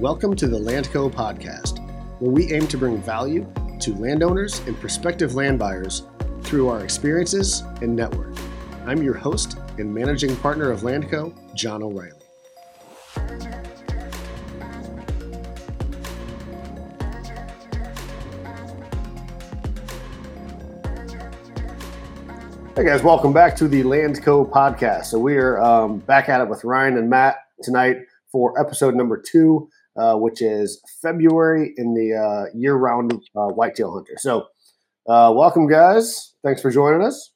Welcome to the Landco podcast, where we aim to bring value to landowners and prospective land buyers through our experiences and network. I'm your host and managing partner of Landco, John O'Reilly. Hey guys, welcome back to the Landco podcast. So we are um, back at it with Ryan and Matt tonight for episode number two, uh, which is February in the uh, year-round uh, whitetail hunter. So, uh, welcome guys. Thanks for joining us.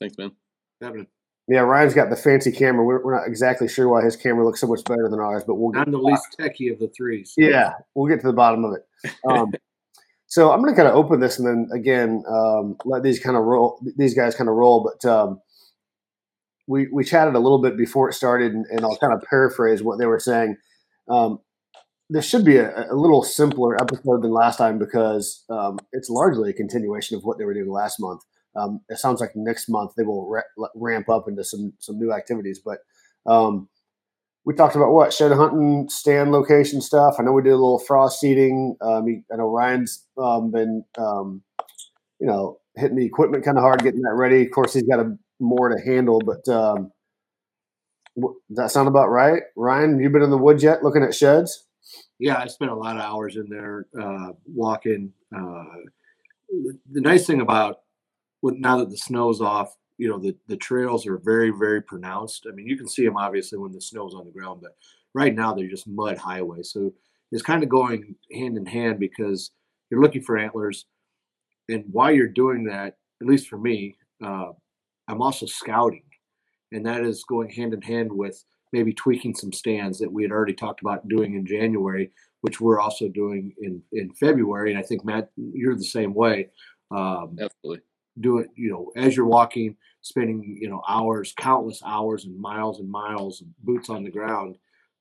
Thanks, man. Happening. Yeah, Ryan's got the fancy camera. We're, we're not exactly sure why his camera looks so much better than ours, but we'll get I'm the least techie of the three. so- Yeah, we'll get to the bottom of it. Um, so I'm going to kind of open this and then again um, let these kind of roll. These guys kind of roll. But um, we we chatted a little bit before it started, and, and I'll kind of paraphrase what they were saying. Um, this should be a, a little simpler episode than last time because um, it's largely a continuation of what they were doing last month. Um, it sounds like next month they will ra- ramp up into some some new activities, but um, we talked about what shed hunting, stand location stuff. I know we did a little frost seeding. Um, I know Ryan's um, been, um, you know, hitting the equipment kind of hard, getting that ready. Of course, he's got a more to handle, but um, does that sound about right? Ryan, you been in the woods yet, looking at sheds? Yeah, I spent a lot of hours in there uh, walking. Uh, the nice thing about now that the snow's off, you know, the, the trails are very, very pronounced. I mean, you can see them obviously when the snow's on the ground, but right now they're just mud highways. So it's kind of going hand in hand because you're looking for antlers. And while you're doing that, at least for me, uh, I'm also scouting. And that is going hand in hand with maybe tweaking some stands that we had already talked about doing in January, which we're also doing in, in February. And I think, Matt, you're the same way. Um, Absolutely. do it, you know, as you're walking, spending, you know, hours, countless hours and miles and miles, of boots on the ground,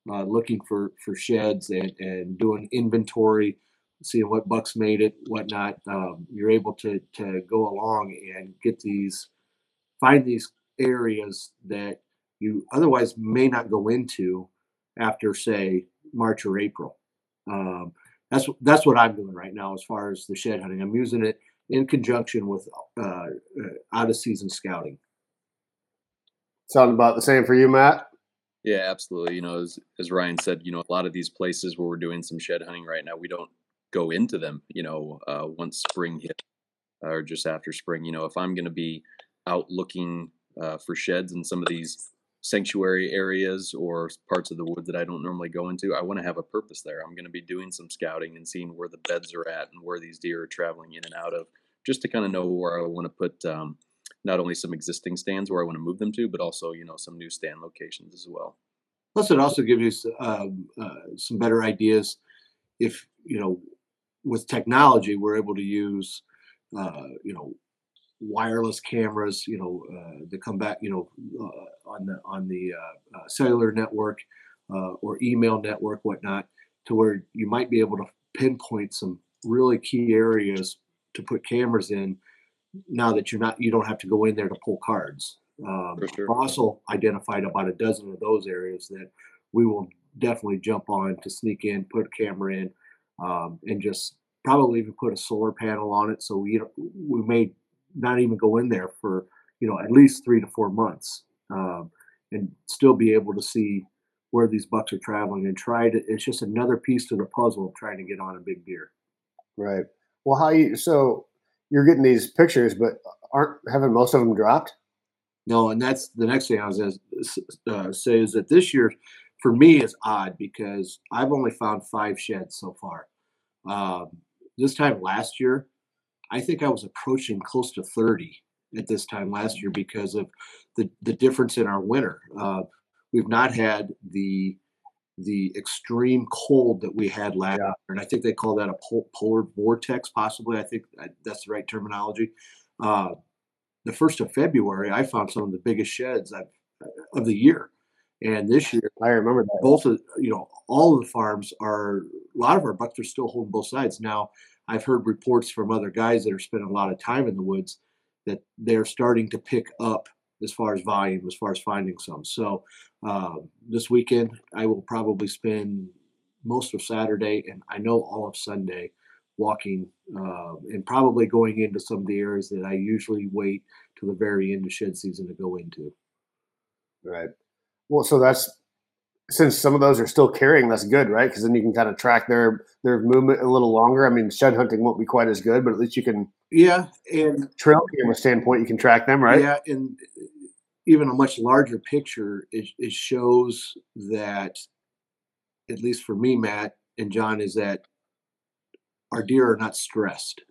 uh, looking for, for sheds and, and doing inventory, seeing what bucks made it, whatnot. Um, you're able to, to go along and get these, find these areas that you otherwise may not go into after say March or April. Um, that's that's what I'm doing right now as far as the shed hunting. I'm using it in conjunction with uh, uh, out of season scouting. Sound about the same for you, Matt? Yeah, absolutely. You know, as as Ryan said, you know, a lot of these places where we're doing some shed hunting right now, we don't go into them. You know, uh, once spring hit or just after spring. You know, if I'm going to be out looking uh, for sheds in some of these sanctuary areas or parts of the woods that I don't normally go into, I want to have a purpose there. I'm going to be doing some scouting and seeing where the beds are at and where these deer are traveling in and out of, just to kind of know where I want to put um, not only some existing stands where I want to move them to, but also you know some new stand locations as well. Plus, it also gives you um, uh, some better ideas. If you know, with technology, we're able to use, uh, you know, wireless cameras. You know, uh, that come back. You know, uh, on the on the uh, uh, cellular network uh, or email network, whatnot, to where you might be able to pinpoint some really key areas to put cameras in. Now that you're not, you don't have to go in there to pull cards. Um, sure. Also identified about a dozen of those areas that we will definitely jump on to sneak in, put a camera in, um, and just probably even put a solar panel on it. So we we may not even go in there for you know at least three to four months, um, and still be able to see where these bucks are traveling and try to. It's just another piece to the puzzle of trying to get on a big deer. Right. Well, how you? So you're getting these pictures, but aren't haven't most of them dropped? No, and that's the next thing I was going to uh, say is that this year, for me, is odd because I've only found five sheds so far. Um, this time last year, I think I was approaching close to 30 at this time last year because of the, the difference in our winter. Uh, we've not had the the extreme cold that we had last Yeah. year, and I think they call that a pol- polar vortex, possibly. I think that's the right terminology. Uh, the first of February, I found some of the biggest sheds I've, of the year, and this year, I remember that. both of you know all of the farms are a lot of our bucks are still holding both sides. Now, I've heard reports from other guys that are spending a lot of time in the woods that they're starting to pick up as far as volume, as far as finding some. So um, this weekend, I will probably spend most of Saturday, and I know all of Sunday walking uh, and probably going into some of the areas that I usually wait to the very end of shed season to go into. Right. Well, so that's since some of those are still carrying, that's good, right? Because then you can kind of track their their movement a little longer. I mean, shed hunting won't be quite as good, but at least you can. Yeah, and trail camera standpoint, you can track them, right? Yeah, and even a much larger picture, it, it shows that, at least for me, Matt and John, is that our deer are not stressed.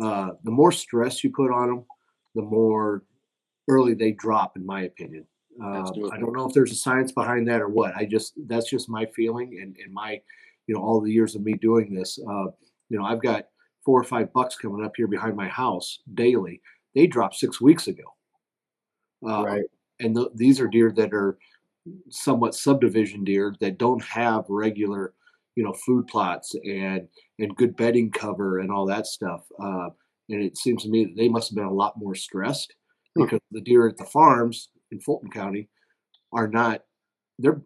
Uh, the more stress you put on them, the more early they drop, in my opinion. Uh, I don't know if there's a science behind that or what. I just that's just my feeling and, and my, you know, all the years of me doing this. Uh, you know, I've got four or five bucks coming up here behind my house daily. They dropped six weeks ago. Uh, right. And th- these are deer that are somewhat subdivision deer that don't have regular, you know, food plots and and good bedding cover and all that stuff. Uh, and it seems to me that they must have been a lot more stressed hmm. because the deer at the farms in Fulton County are not. They're.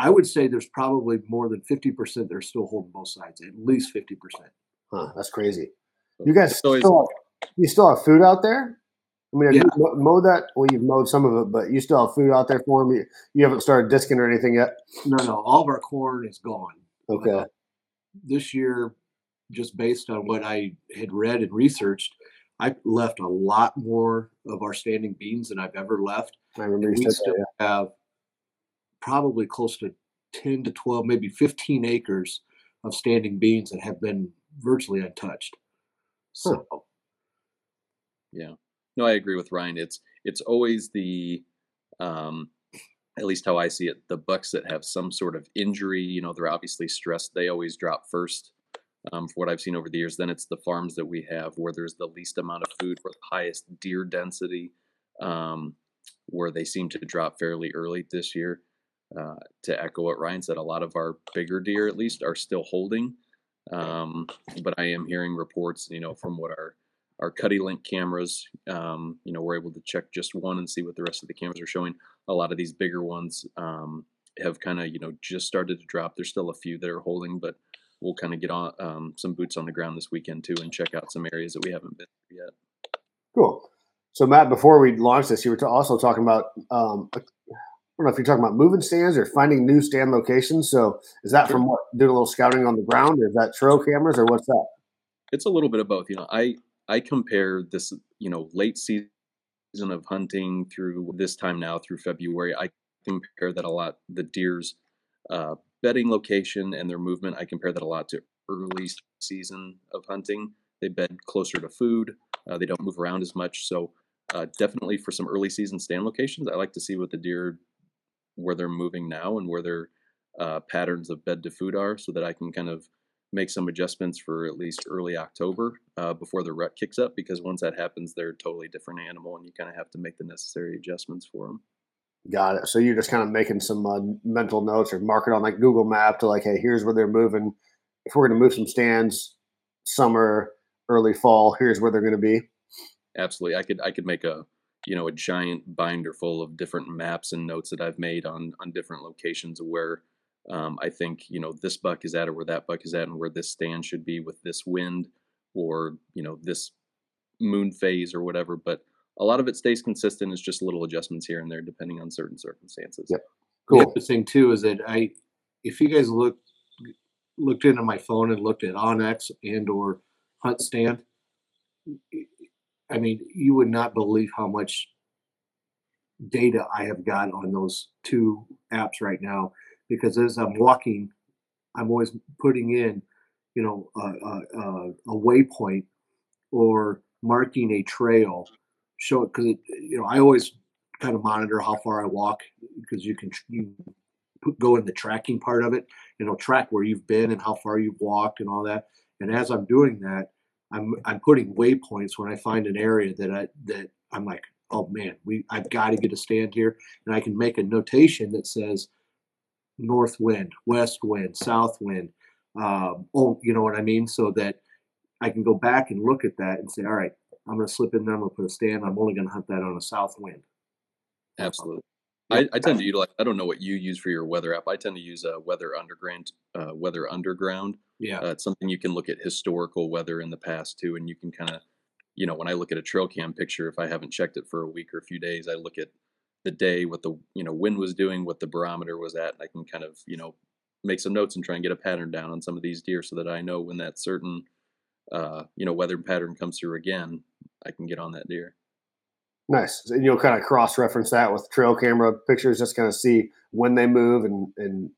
I would say there's probably more than fifty percent that are still holding both sides. At least fifty percent. Huh, that's crazy. You guys still, you still have food out there? I mean, yeah. you mowed that? Well, you've mowed some of it, but you still have food out there for them. You, you haven't started disking or anything yet. No, no, all of our corn is gone. Okay. Uh, this year, just based on what I had read and researched, I left a lot more of our standing beans than I've ever left. I remember we still that, yeah. have probably close to 10 to 12, maybe 15 acres of standing beans that have been virtually untouched. So, huh. yeah, no, I agree with Ryan. It's it's always the, um, at least how I see it, the bucks that have some sort of injury. You know, they're obviously stressed. They always drop first um, for what I've seen over the years. Then it's the farms that we have where there's the least amount of food, where the highest deer density, um, where they seem to drop fairly early this year. Uh, to echo what Ryan said, a lot of our bigger deer, at least, are still holding. Um, but I am hearing reports, you know, from what our our CuddeLink cameras, um, you know, we're able to check just one and see what the rest of the cameras are showing. A lot of these bigger ones um, have kind of, you know, just started to drop. There's still a few that are holding, but we'll kind of get on um, some boots on the ground this weekend too and check out some areas that we haven't been to yet. Cool. So Matt, before we launch this, you were also talking about um, I don't know if you're talking about moving stands or finding new stand locations. So is that from what doing a little scouting on the ground, or is that trail cameras, or what's that? It's a little bit of both. You know, I I compare this, you know, late season of hunting through this time now through February. I compare that a lot. The deer's uh, bedding location and their movement, I compare that a lot to early season of hunting. They bed closer to food. Uh, they don't move around as much. So uh, definitely for some early season stand locations, I like to see what the deer where they're moving now and where their uh, patterns of bed to food are, so that I can kind of make some adjustments for at least early October uh, before the rut kicks up. Because once that happens, they're a totally different animal, and you kind of have to make the necessary adjustments for them. Got it. So you're just kind of making some uh, mental notes or mark it on like Google Map to like, hey, here's where they're moving. If we're going to move some stands, summer, early fall, here's where they're going to be. Absolutely, I could I could make a you know a giant binder full of different maps and notes that I've made on on different locations where um, I think you know this buck is at or where that buck is at and where this stand should be with this wind or you know this moon phase or whatever. But a lot of it stays consistent. It's just little adjustments here and there depending on certain circumstances. Yep. Cool. The thing too is that I, if you guys look looked into my phone and looked at onX and or HuntStand, I mean, you would not believe how much data I have got on those two apps right now. Because as I'm walking, I'm always putting in, you know, a, a, a waypoint or marking a trail show it because you know I always kind of monitor how far I walk because you can you put, go in the tracking part of it and it'll track where you've been and how far you've walked and all that. And as I'm doing that, I'm I'm putting waypoints when I find an area that I that I'm like, oh man, we I've got to get a stand here, and I can make a notation that says north wind, west wind, south wind. Um, oh, you know what I mean, so that I can go back and look at that and say, all right, I'm going to slip in there. I'm going to put a stand. I'm only going to hunt that on a south wind. Absolutely. I, I tend to utilize. I don't know what you use for your weather app. I tend to use a Weather Underground. Uh, weather Underground. Yeah. Uh, it's something you can look at historical weather in the past too, and you can kind of, you know, when I look at a trail cam picture, if I haven't checked it for a week or a few days, I look at the day, what the you know wind was doing, what the barometer was at, and I can kind of you know make some notes and try and get a pattern down on some of these deer so that I know when that certain uh, you know weather pattern comes through again, I can get on that deer. Nice. And you'll kind of cross reference that with trail camera pictures, just kind of see when they move and and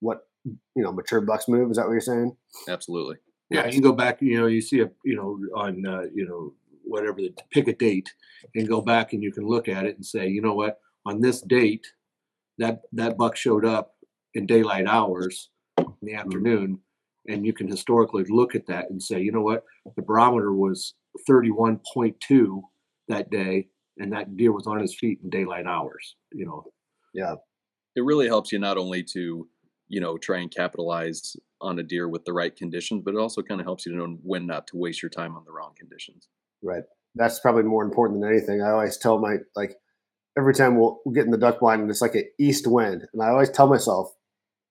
what you know mature bucks move. Is that what you're saying? Absolutely. Yeah, you can go back. You know, you see a you know on uh, you know whatever the pick a date and go back and you can look at it and say, you know what, on this date, that that buck showed up in daylight hours in the afternoon, and you can historically look at that and say, you know what, the barometer was 31.2 that day, and that deer was on his feet in daylight hours. You know, Yeah. It really helps you not only to you know try and capitalize on a deer with the right conditions, but it also kind of helps you to know when not to waste your time on the wrong conditions. Right. That's probably more important than anything. I always tell my like every time we'll, we'll get in the duck blind and it's like an east wind, and I always tell myself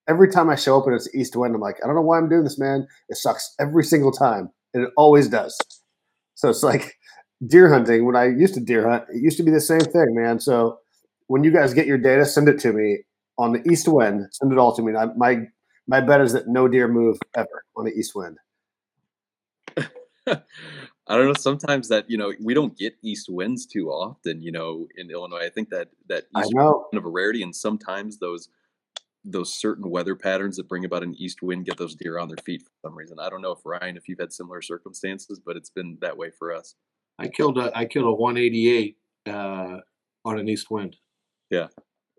every time I show up and it's east wind, I'm like, I don't know why I'm doing this, man. It sucks every single time, and it always does. So it's like deer hunting. When I used to deer hunt, it used to be the same thing, man. So when you guys get your data, send it to me on the east wind. Send it all to me. I, my my bet is that no deer move ever on the east wind. I don't know. Sometimes that you know we don't get east winds too often. You know, in Illinois, I think that that I east know. wind of a rarity, and sometimes those those certain weather patterns that bring about an east wind get those deer on their feet for some reason. I don't know if Ryan, if you've had similar circumstances, but it's been that way for us. I killed a I killed a 188 uh, on an east wind. Yeah,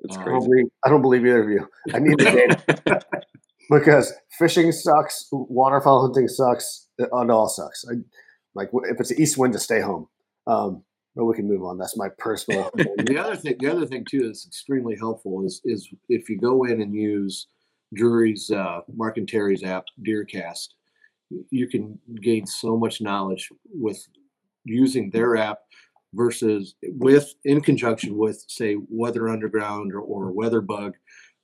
it's Uh, I don't crazy. believe I don't believe either of you. I need the data. because fishing sucks, waterfowl hunting sucks, it all sucks. I, like if it's an east wind, to stay home. Um, but we can move on. That's my personal. the other thing, the other thing too, that's extremely helpful is is if you go in and use Drury's uh, Mark and Terry's app, Deercast, you can gain so much knowledge with using their app versus with in conjunction with say Weather Underground or, or WeatherBug,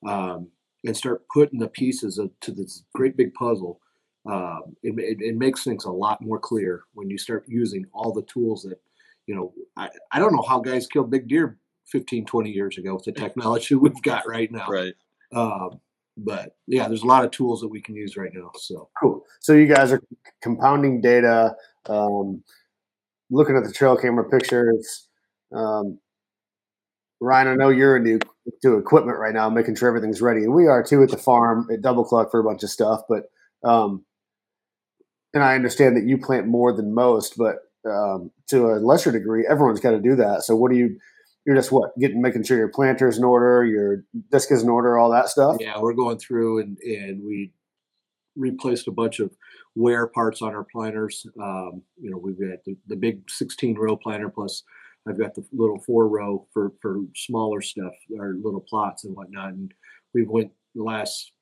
um, and start putting the pieces of, to this great big puzzle. Um, it, it, it makes things a lot more clear when you start using all the tools that you know I, I don't know how guys killed big deer 15 20 years ago with the technology we've got right now Right. um, but yeah there's a lot of tools that we can use right now so cool. So you guys are compounding data, um, looking at the trail camera pictures. Um, Ryan, I know you're into to equipment right now, making sure everything's ready, and we are too at the farm at Double Cluck for a bunch of stuff. But um, and I understand that you plant more than most, but um, to a lesser degree, everyone's got to do that. So what do you? You're just what getting making sure your planters in order, your disc is in order, all that stuff. yeah we're going through and and we replaced a bunch of wear parts on our planters um, you know we've got the, the big 16 row planter plus i've got the little four row for for smaller stuff our little plots and whatnot and we've went the last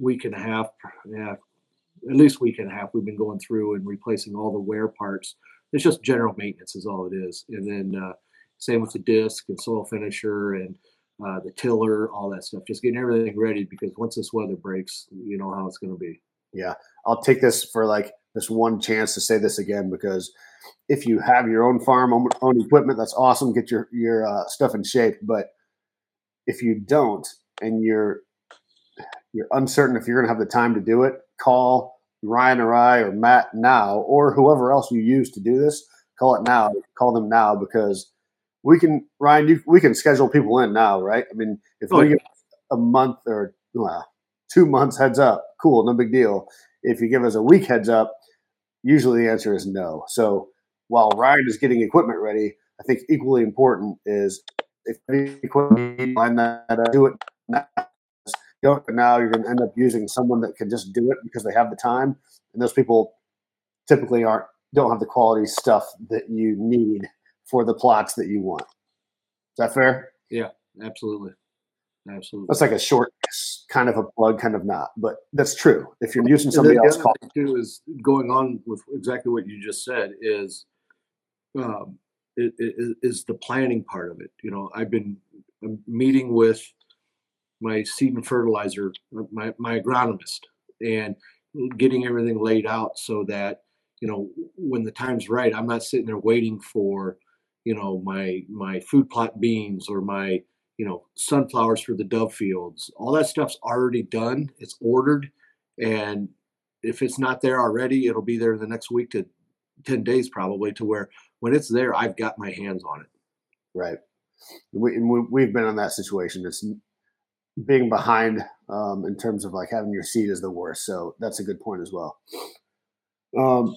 week and a half yeah at least week and a half we've been going through and replacing all the wear parts it's just general maintenance is all it is and then uh, same with the disc and soil finisher and uh, the tiller all that stuff just getting everything ready because once this weather breaks you know how it's going to be Yeah, I'll take this for like this one chance to say this again because if you have your own farm, own, equipment, that's awesome. Get your your uh, stuff in shape. But if you don't, and you're you're uncertain if you're going to have the time to do it, call Ryan or I or Matt now, or whoever else you use to do this. Call it now. Call them now because we can. Ryan, you, we can schedule people in now, right? I mean, if Oh, we give a month or well, two months heads up, cool, no big deal. If you give us a week heads up, usually the answer is no. So while Ryan is getting equipment ready, I think equally important is if equipment line that up, do it now. Don't now you're going to end up using someone that can just do it because they have the time, and those people typically aren't don't have the quality stuff that you need for the plots that you want. Is that fair? Yeah, absolutely absolutely That's like a short kind of a plug, kind of not, but that's true. If you're using somebody else, call. too is going on with exactly what you just said is um, i- i- i- is the planning part of it. You know, I've been meeting with my seed and fertilizer, my, my agronomist, and getting everything laid out so that you know when the time's right, I'm not sitting there waiting for you know my my food plot beans or my you know sunflowers for the dove fields. All that stuff's already done. It's ordered, and if it's not there already, it'll be there the next week to 10 days probably to where when it's there, I've got my hands on it. Right. We, we've been in that situation. It's being behind um, in terms of like having your seed is the worst. So that's a good point as well. Um,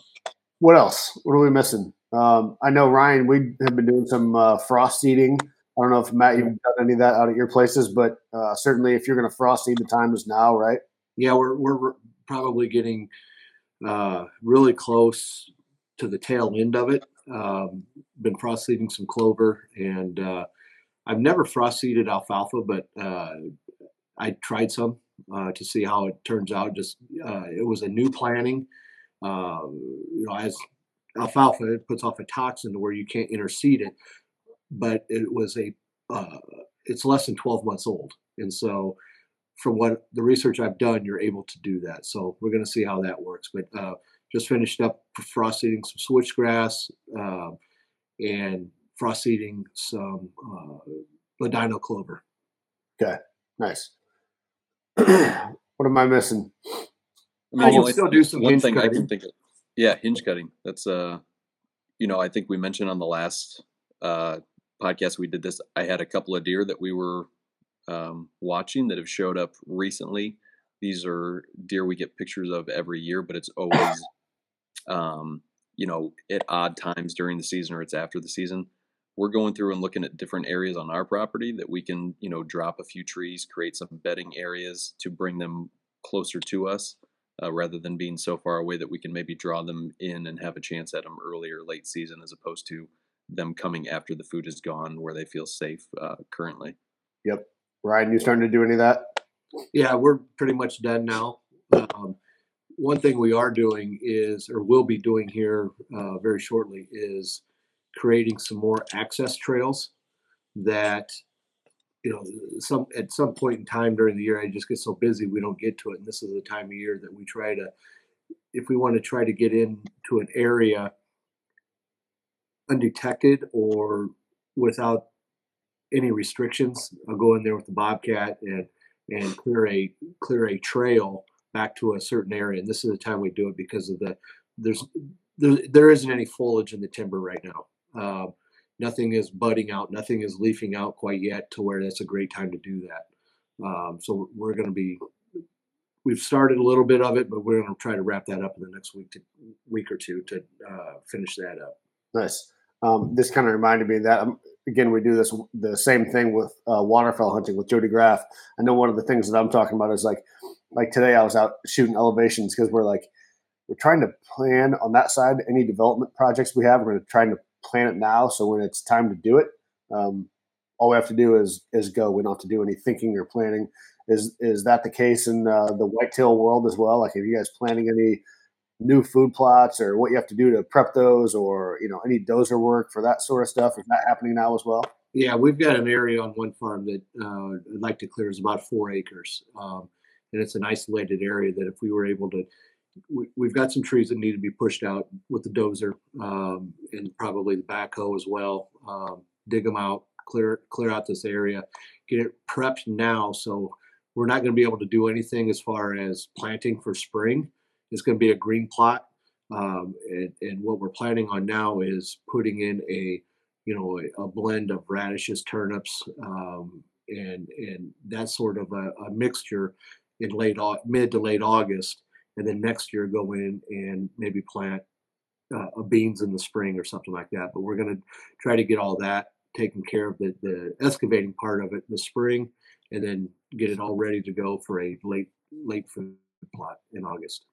what else? What are we missing? Um, I know Ryan, we have been doing some uh, frost seeding. I don't know if Matt, you've done any of that out at your places, but uh, certainly if you're going to frost seed, the time is now, right? Yeah, we're we're probably getting uh, really close to the tail end of it. Um, been frost seeding some clover, and uh, I've never frost seeded alfalfa, but uh, I tried some uh, to see how it turns out. Just uh, it was a new planting. Um, you know, as alfalfa, it puts off a toxin to where you can't interseed it, but it was a uh, it's less than 12 months old, and so from what the research I've done, you're able to do that. So we're going to see how that works. But uh, just finished up frost seeding some switchgrass uh, and frost seeding some uh, ladino clover. Okay, nice. what am I missing? I mean, still do some one thing cutting. I can think of. Yeah, hinge cutting. That's uh, you know, I think we mentioned on the last uh podcast we did this. I had a couple of deer that we were um, watching that have showed up recently. These are deer we get pictures of every year, but it's always, um, you know, at odd times during the season or it's after the season. We're going through and looking at different areas on our property that we can, you know, drop a few trees, create some bedding areas to bring them closer to us. Uh, rather than being so far away that we can maybe draw them in and have a chance at them earlier late season as opposed to them coming after the food is gone where they feel safe uh, currently. Yep. Ryan, you starting to do any of that? Yeah, we're pretty much done now. Um, one thing we are doing is, or will be doing here uh, very shortly, is creating some more access trails that you know some at some point in time during the year i just get so busy we don't get to it and this is the time of year that we try to if we want to try to get into an area undetected or without any restrictions. I'll go in there with the Bobcat and and clear a clear a trail back to a certain area. And this is the time we do it because of the there's there, there isn't any foliage in the timber right now. Uh, nothing is budding out, nothing is leafing out quite yet to where that's a great time to do that. Um, so we're going to be we've started a little bit of it, but we're going to try to wrap that up in the next week to week or two to uh, finish that up. Nice. Um, this kind of reminded me that um, again, we do this the same thing with uh, waterfowl hunting with Jody Graff. I know one of the things that I'm talking about is like, like today I was out shooting elevations because we're like, we're trying to plan on that side any development projects we have. We're going to try to plan it now, so when it's time to do it, um, all we have to do is is go. We don't have to do any thinking or planning. Is is that the case in uh, the whitetail world as well? Like, are you guys planning any new food plots or what you have to do to prep those or you know any dozer work for that sort of stuff is that happening now as well yeah we've got an area on one farm that uh, i'd like to clear is about four acres um, and it's an isolated area that if we were able to we, have got some trees that need to be pushed out with the dozer um, and probably the backhoe as well um, dig them out clear clear out this area get it prepped now so we're not going to be able to do anything as far as planting for spring it's going to be a green plot. Um, and, and, what we're planning on now is putting in a, you know, a, a blend of radishes, turnips, um, and and that sort of a, a mixture in late mid to late August, and then next year go in and maybe plant uh, beans in the spring or something like that. But we're going to try to get all that taken care of the, the excavating part of it in the spring, and then get it all ready to go for a late late food plot in August.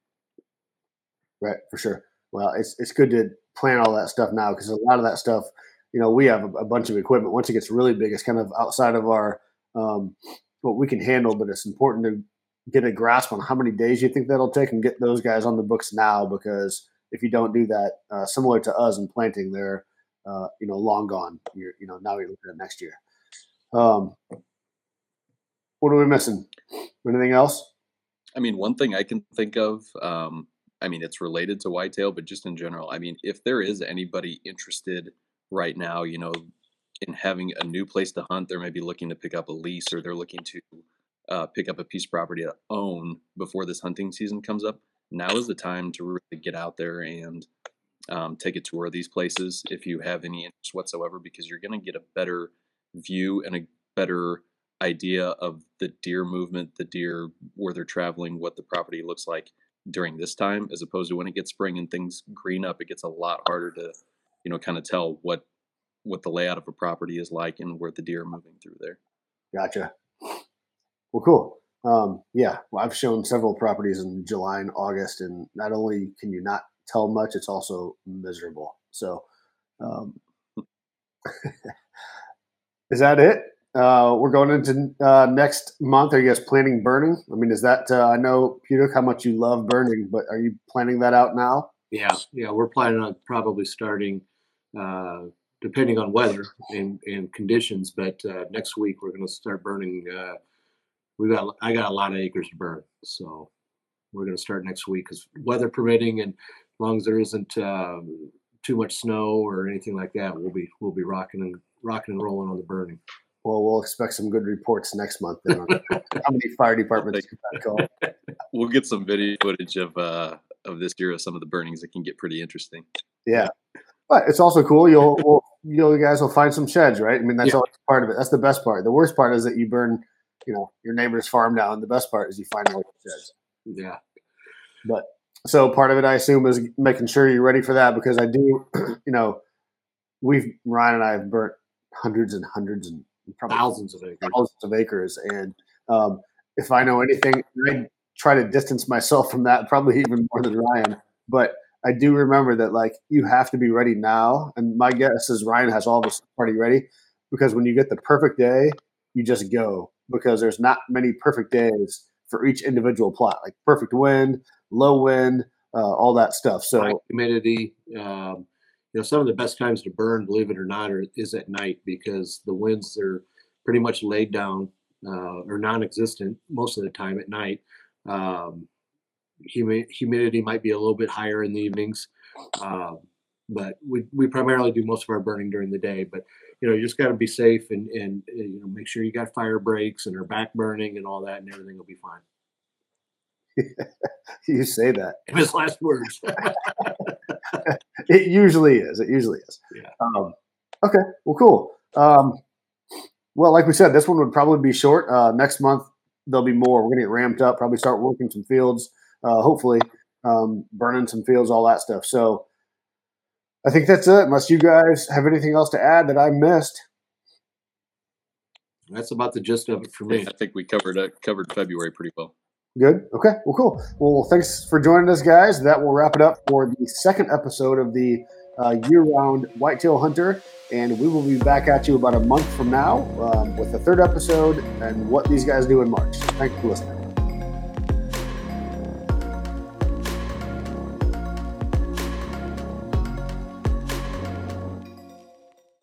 Right, for sure. Well, it's it's good to plan all that stuff now because a lot of that stuff, you know, we have a, a, bunch of equipment. Once it gets really big, it's kind of outside of our um, what we can handle. But it's important to get a grasp on how many days you think that'll take and get those guys on the books now because if you don't do that, uh, similar to us in planting, they're uh, you know long gone. You're you know now you're looking at next year. Um, what are we missing? Anything else? I mean, one thing I can think of, um, I mean, it's related to whitetail, but just in general, I mean, if there is anybody interested right now, you know, in having a new place to hunt, they're maybe looking to pick up a lease or they're looking to uh, pick up a piece of property to own before this hunting season comes up. Now is the time to really get out there and um, take a tour of these places if you have any interest whatsoever, because you're going to get a better view and a better idea of the deer movement, the deer where they're traveling, what the property looks like during this time, as opposed to when it gets spring and things green up. It gets a lot harder to, you know, kind of tell what what the layout of a property is like and where the deer are moving through there. Gotcha. Well, cool. Um, yeah, well, I've shown several properties in July and August, and not only can you not tell much, it's also miserable. So, um, is that it? Uh, we're going into uh, next month. Are you guys planning burning? I mean, is that uh, I know Peter how much you love burning, but are you planning that out now? Yeah, yeah, we're planning on probably starting, uh, depending on weather and, and conditions. But uh, next week we're going to start burning. Uh, we got I got a lot of acres to burn, so we're going to start next week because weather permitting, and as long as there isn't um, too much snow or anything like that, we'll be we'll be rocking and rocking and rolling on the burning. Well, we'll expect some good reports next month then on how many fire departments call. We'll get some video footage of uh, of this year of some of the burnings. It can get pretty interesting. Yeah, but it's also cool. You'll, we'll, you guys will find some sheds, right? I mean, that's yeah. always part of it. That's the best part. The worst part is that you burn, you know, your neighbor's farm down. The best part is you find more sheds. Yeah. But so part of it, I assume, is making sure you're ready for that because I do, you know, we've Ryan and I have burnt hundreds and hundreds and thousands of acres, thousands of acres, and um, if I know anything, I try to distance myself from that probably even more than Ryan. But I do remember that like you have to be ready now, and my guess is Ryan has all this party ready because when you get the perfect day, you just go because there's not many perfect days for each individual plot, like perfect wind, low wind, uh, all that stuff. So High humidity. Um, you know, some of the best times to burn, believe it or not, are, is at night because the winds are pretty much laid down uh, or non-existent most of the time at night. Um, humi- humidity might be a little bit higher in the evenings, uh, but we, we primarily do most of our burning during the day. But you know, you just got to be safe and and you know make sure you got fire breaks and are back burning and all that, and everything will be fine. you say that. His last words. it usually is. It usually is. Yeah. Um, okay. Well, cool. Um, well, like we said, this one would probably be short. Uh, next month there'll be more. We're gonna get ramped up. Probably start working some fields. Uh, hopefully, um, burning some fields, all that stuff. So, I think that's it. Unless you guys have anything else to add that I missed. That's about the gist of it for me. I think we covered uh, covered February pretty well. Good. Okay. Well, cool. Well, thanks for joining us, guys. That will wrap it up for the second episode of the uh, year-round whitetail hunter, and we will be back at you about a month from now um, with the third episode and what these guys do in March. Thanks for listening.